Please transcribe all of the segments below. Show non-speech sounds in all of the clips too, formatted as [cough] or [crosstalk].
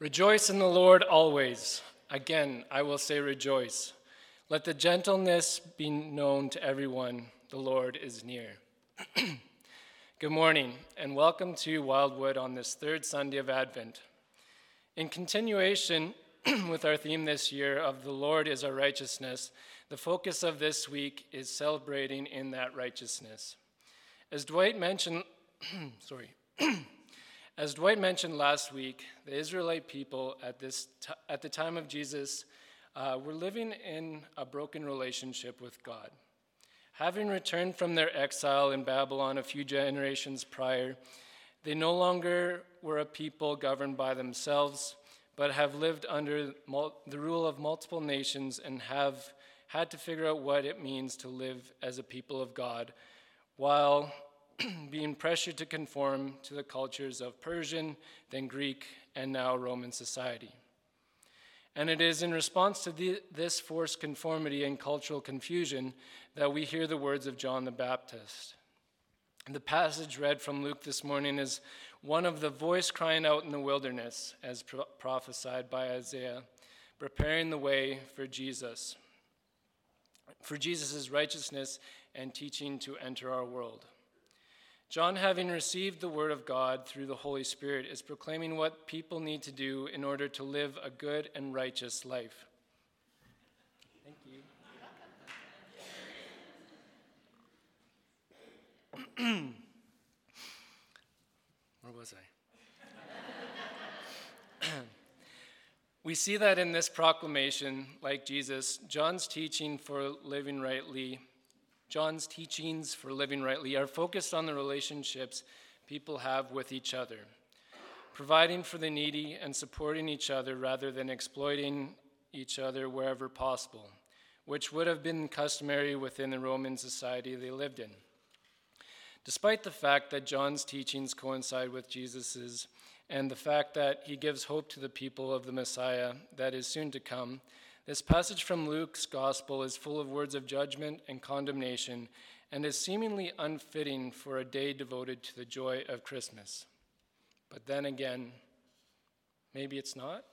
Rejoice in the Lord always. Again, I will say rejoice. Let the gentleness be known to everyone. The Lord is near. [clears throat] Good morning, and welcome to Wildwood on this third Sunday of Advent. In continuation [clears throat] with our theme this year of The Lord is our righteousness, the focus of this week is celebrating in that righteousness. As Dwight mentioned, [clears throat] sorry. As Dwight mentioned last week, the Israelite people at, this t- at the time of Jesus uh, were living in a broken relationship with God. Having returned from their exile in Babylon a few generations prior, they no longer were a people governed by themselves, but have lived under the rule of multiple nations and have had to figure out what it means to live as a people of God while [clears throat] being pressured to conform to the cultures of Persian, then Greek, and now Roman society. And it is in response to the, this forced conformity and cultural confusion that we hear the words of John the Baptist. The passage read from Luke this morning is one of the voice crying out in the wilderness, as pro- prophesied by Isaiah, preparing the way for Jesus, for Jesus' righteousness and teaching to enter our world. John, having received the word of God through the Holy Spirit, is proclaiming what people need to do in order to live a good and righteous life. Thank you. [clears throat] Where was I? [clears throat] we see that in this proclamation, like Jesus, John's teaching for living rightly John's teachings for living rightly are focused on the relationships people have with each other, providing for the needy and supporting each other rather than exploiting each other wherever possible, which would have been customary within the Roman society they lived in. Despite the fact that John's teachings coincide with Jesus's and the fact that he gives hope to the people of the Messiah that is soon to come, this passage from Luke's gospel is full of words of judgment and condemnation and is seemingly unfitting for a day devoted to the joy of Christmas. But then again, maybe it's not.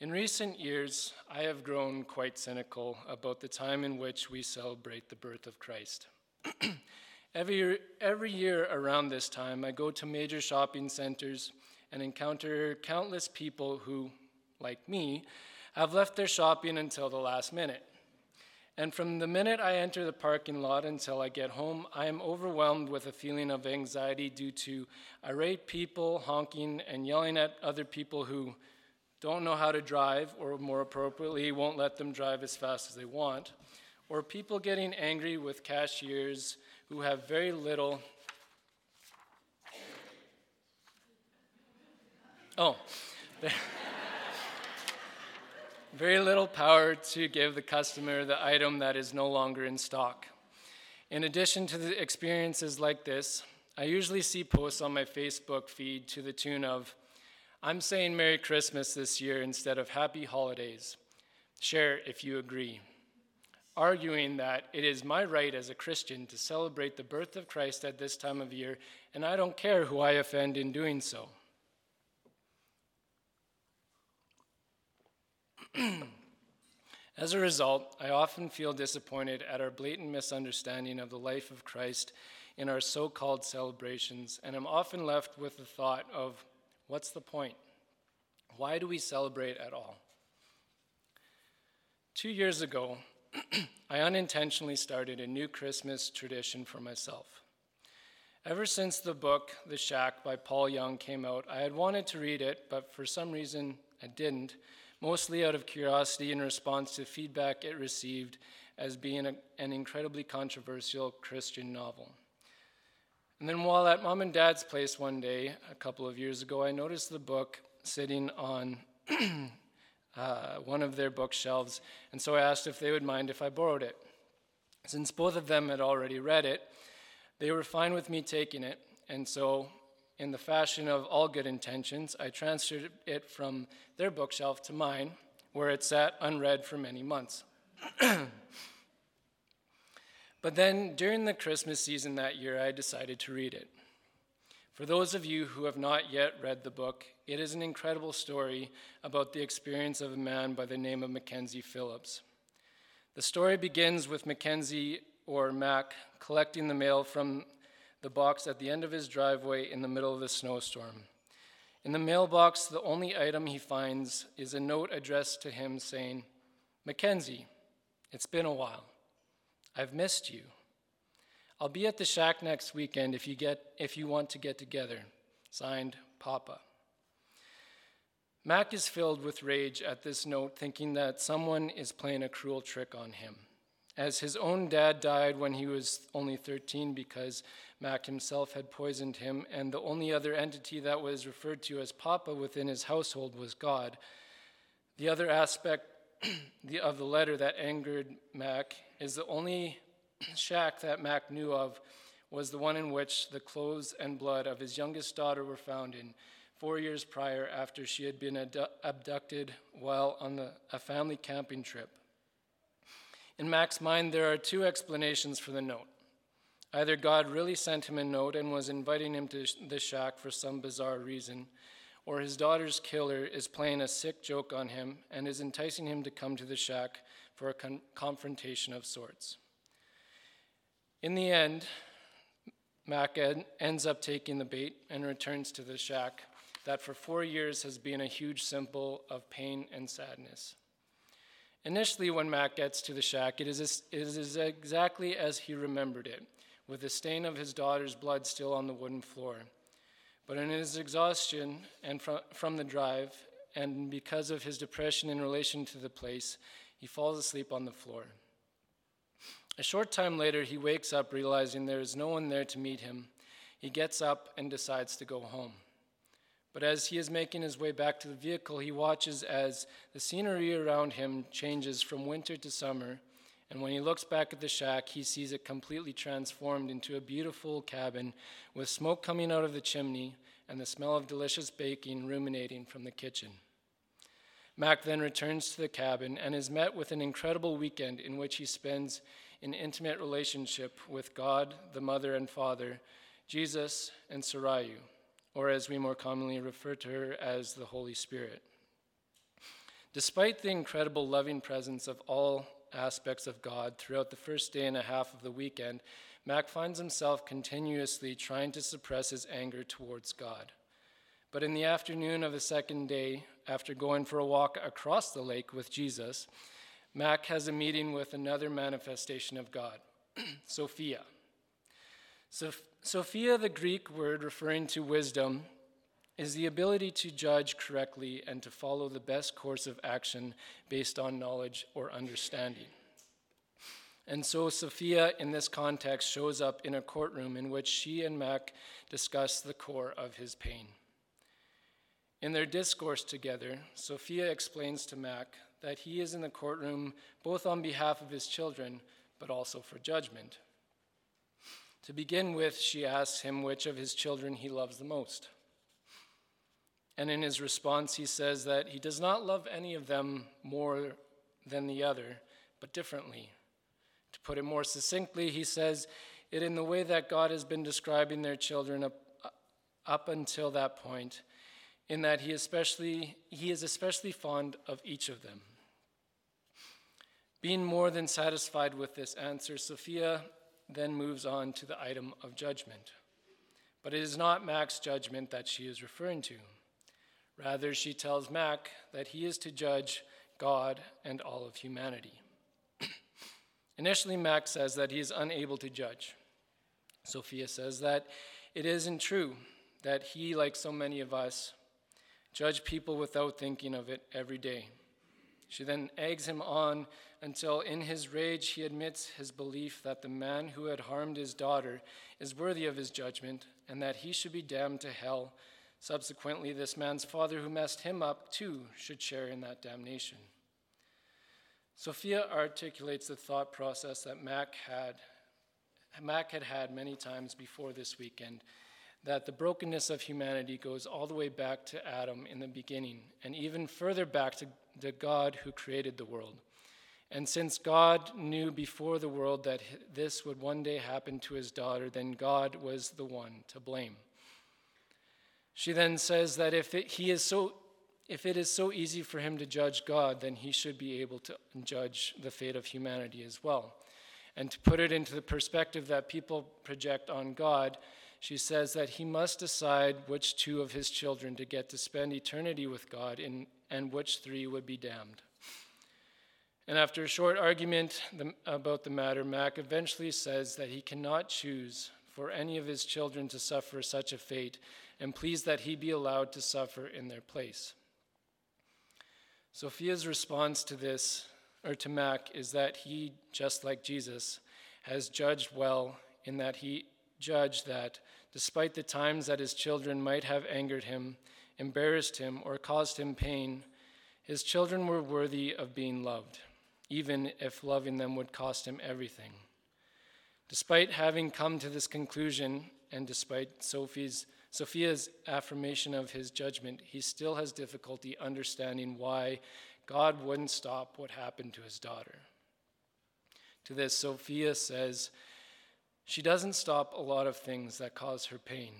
In recent years, I have grown quite cynical about the time in which we celebrate the birth of Christ. [clears throat] every, year, every year around this time, I go to major shopping centers and encounter countless people who, like me, have left their shopping until the last minute. And from the minute I enter the parking lot until I get home, I am overwhelmed with a feeling of anxiety due to irate people honking and yelling at other people who don't know how to drive, or more appropriately, won't let them drive as fast as they want, or people getting angry with cashiers who have very little. Oh, [laughs] very little power to give the customer the item that is no longer in stock. In addition to the experiences like this, I usually see posts on my Facebook feed to the tune of, I'm saying Merry Christmas this year instead of Happy Holidays. Share if you agree. Arguing that it is my right as a Christian to celebrate the birth of Christ at this time of year, and I don't care who I offend in doing so. [clears throat] As a result, I often feel disappointed at our blatant misunderstanding of the life of Christ in our so called celebrations, and am often left with the thought of what's the point? Why do we celebrate at all? Two years ago, [clears throat] I unintentionally started a new Christmas tradition for myself. Ever since the book, The Shack by Paul Young, came out, I had wanted to read it, but for some reason I didn't mostly out of curiosity in response to feedback it received as being a, an incredibly controversial Christian novel. And then while at mom and dad's place one day, a couple of years ago, I noticed the book sitting on [clears throat] uh, one of their bookshelves, and so I asked if they would mind if I borrowed it. Since both of them had already read it, they were fine with me taking it, and so in the fashion of all good intentions, I transferred it from their bookshelf to mine, where it sat unread for many months. [clears throat] but then, during the Christmas season that year, I decided to read it. For those of you who have not yet read the book, it is an incredible story about the experience of a man by the name of Mackenzie Phillips. The story begins with Mackenzie or Mac collecting the mail from the box at the end of his driveway in the middle of the snowstorm. In the mailbox, the only item he finds is a note addressed to him saying, Mackenzie, it's been a while. I've missed you. I'll be at the shack next weekend if you, get, if you want to get together. Signed, Papa. Mac is filled with rage at this note, thinking that someone is playing a cruel trick on him. As his own dad died when he was only 13 because Mac himself had poisoned him, and the only other entity that was referred to as Papa within his household was God. The other aspect [clears throat] of the letter that angered Mac is the only [clears throat] shack that Mac knew of was the one in which the clothes and blood of his youngest daughter were found in four years prior after she had been abducted while on the, a family camping trip. In Mac's mind, there are two explanations for the note. Either God really sent him a note and was inviting him to the shack for some bizarre reason, or his daughter's killer is playing a sick joke on him and is enticing him to come to the shack for a con- confrontation of sorts. In the end, Mac ed- ends up taking the bait and returns to the shack that for four years has been a huge symbol of pain and sadness. Initially, when Mac gets to the shack, it is, it is exactly as he remembered it, with the stain of his daughter's blood still on the wooden floor. But in his exhaustion and from, from the drive, and because of his depression in relation to the place, he falls asleep on the floor. A short time later, he wakes up realizing there is no one there to meet him. He gets up and decides to go home. But as he is making his way back to the vehicle, he watches as the scenery around him changes from winter to summer. And when he looks back at the shack, he sees it completely transformed into a beautiful cabin with smoke coming out of the chimney and the smell of delicious baking ruminating from the kitchen. Mac then returns to the cabin and is met with an incredible weekend in which he spends in intimate relationship with God, the Mother and Father, Jesus, and Sarayu, or as we more commonly refer to her as the Holy Spirit. Despite the incredible loving presence of all aspects of God throughout the first day and a half of the weekend, Mac finds himself continuously trying to suppress his anger towards God. But in the afternoon of the second day, after going for a walk across the lake with Jesus, Mac has a meeting with another manifestation of God, [clears throat] Sophia. So, Sophia, the Greek word referring to wisdom, is the ability to judge correctly and to follow the best course of action based on knowledge or understanding. And so Sophia, in this context, shows up in a courtroom in which she and Mac discuss the core of his pain. In their discourse together, Sophia explains to Mac that he is in the courtroom both on behalf of his children, but also for judgment. To begin with, she asks him which of his children he loves the most. And in his response, he says that he does not love any of them more than the other, but differently. To put it more succinctly, he says it in the way that God has been describing their children up, up until that point, in that he, especially, he is especially fond of each of them. Being more than satisfied with this answer, Sophia then moves on to the item of judgment. But it is not Mac's judgment that she is referring to. Rather, she tells Mac that he is to judge God and all of humanity. [clears throat] Initially, Mac says that he is unable to judge. Sophia says that it isn't true that he, like so many of us, judge people without thinking of it every day. She then eggs him on until, in his rage, he admits his belief that the man who had harmed his daughter is worthy of his judgment and that he should be damned to hell. Subsequently, this man's father who messed him up, too, should share in that damnation. Sophia articulates the thought process that Mac had, Mac had had many times before this weekend that the brokenness of humanity goes all the way back to Adam in the beginning, and even further back to the God who created the world. And since God knew before the world that this would one day happen to his daughter, then God was the one to blame. She then says that if it, he is so if it is so easy for him to judge God, then he should be able to judge the fate of humanity as well. And to put it into the perspective that people project on God, she says that he must decide which two of his children to get to spend eternity with God in, and which three would be damned. And after a short argument about the matter, Mac eventually says that he cannot choose for any of his children to suffer such a fate and pleads that he be allowed to suffer in their place. Sophia's response to this, or to Mac, is that he, just like Jesus, has judged well in that he judged that, despite the times that his children might have angered him, embarrassed him, or caused him pain, his children were worthy of being loved, even if loving them would cost him everything. Despite having come to this conclusion, and despite Sophie's Sophia's affirmation of his judgment, he still has difficulty understanding why God wouldn't stop what happened to his daughter. To this, Sophia says, She doesn't stop a lot of things that cause her pain.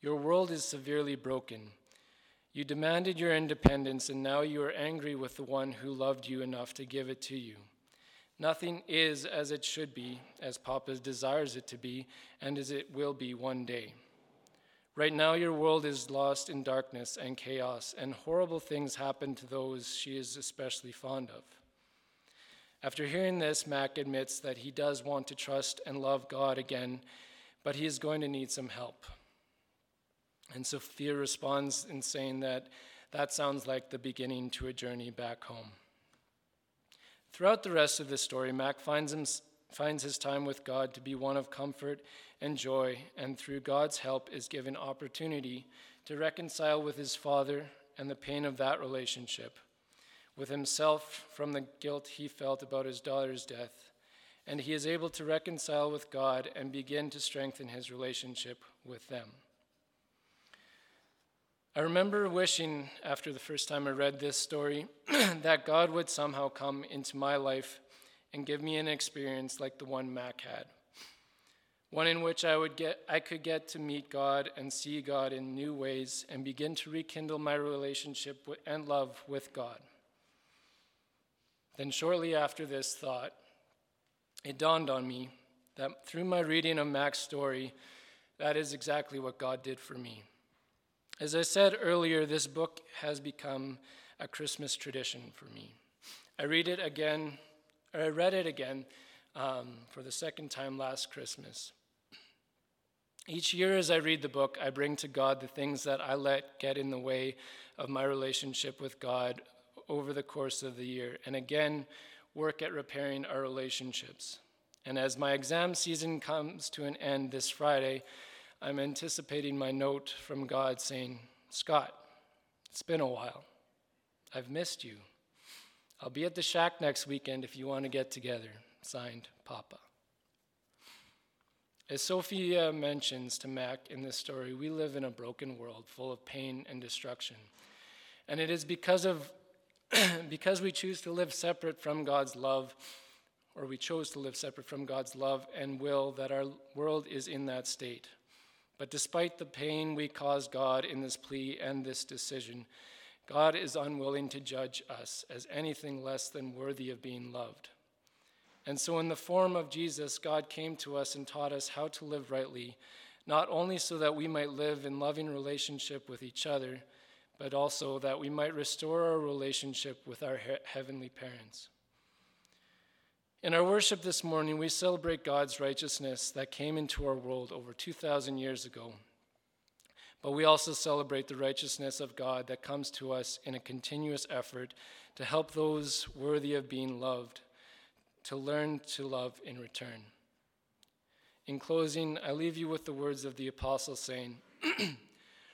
Your world is severely broken. You demanded your independence, and now you are angry with the one who loved you enough to give it to you. Nothing is as it should be, as Papa desires it to be, and as it will be one day. Right now, your world is lost in darkness and chaos, and horrible things happen to those she is especially fond of. After hearing this, Mac admits that he does want to trust and love God again, but he is going to need some help. And Sophia responds in saying that that sounds like the beginning to a journey back home. Throughout the rest of the story, Mac finds, him, finds his time with God to be one of comfort and joy, and through God's help is given opportunity to reconcile with his father and the pain of that relationship, with himself from the guilt he felt about his daughter's death, and he is able to reconcile with God and begin to strengthen his relationship with them. I remember wishing, after the first time I read this story, [clears throat] that God would somehow come into my life and give me an experience like the one Mac had one in which I, would get, I could get to meet God and see God in new ways and begin to rekindle my relationship and love with God. Then, shortly after this thought, it dawned on me that through my reading of Mac's story, that is exactly what God did for me. As I said earlier, this book has become a Christmas tradition for me. I read it again, or I read it again um, for the second time last Christmas. Each year, as I read the book, I bring to God the things that I let get in the way of my relationship with God over the course of the year, and again, work at repairing our relationships. And as my exam season comes to an end this Friday, I'm anticipating my note from God saying, Scott, it's been a while. I've missed you. I'll be at the shack next weekend if you want to get together. Signed, Papa. As Sophia mentions to Mac in this story, we live in a broken world full of pain and destruction. And it is because of [clears throat] because we choose to live separate from God's love, or we chose to live separate from God's love and will, that our world is in that state. But despite the pain we cause God in this plea and this decision, God is unwilling to judge us as anything less than worthy of being loved. And so, in the form of Jesus, God came to us and taught us how to live rightly, not only so that we might live in loving relationship with each other, but also that we might restore our relationship with our he- heavenly parents. In our worship this morning, we celebrate God's righteousness that came into our world over 2,000 years ago. But we also celebrate the righteousness of God that comes to us in a continuous effort to help those worthy of being loved to learn to love in return. In closing, I leave you with the words of the apostle saying, [clears throat]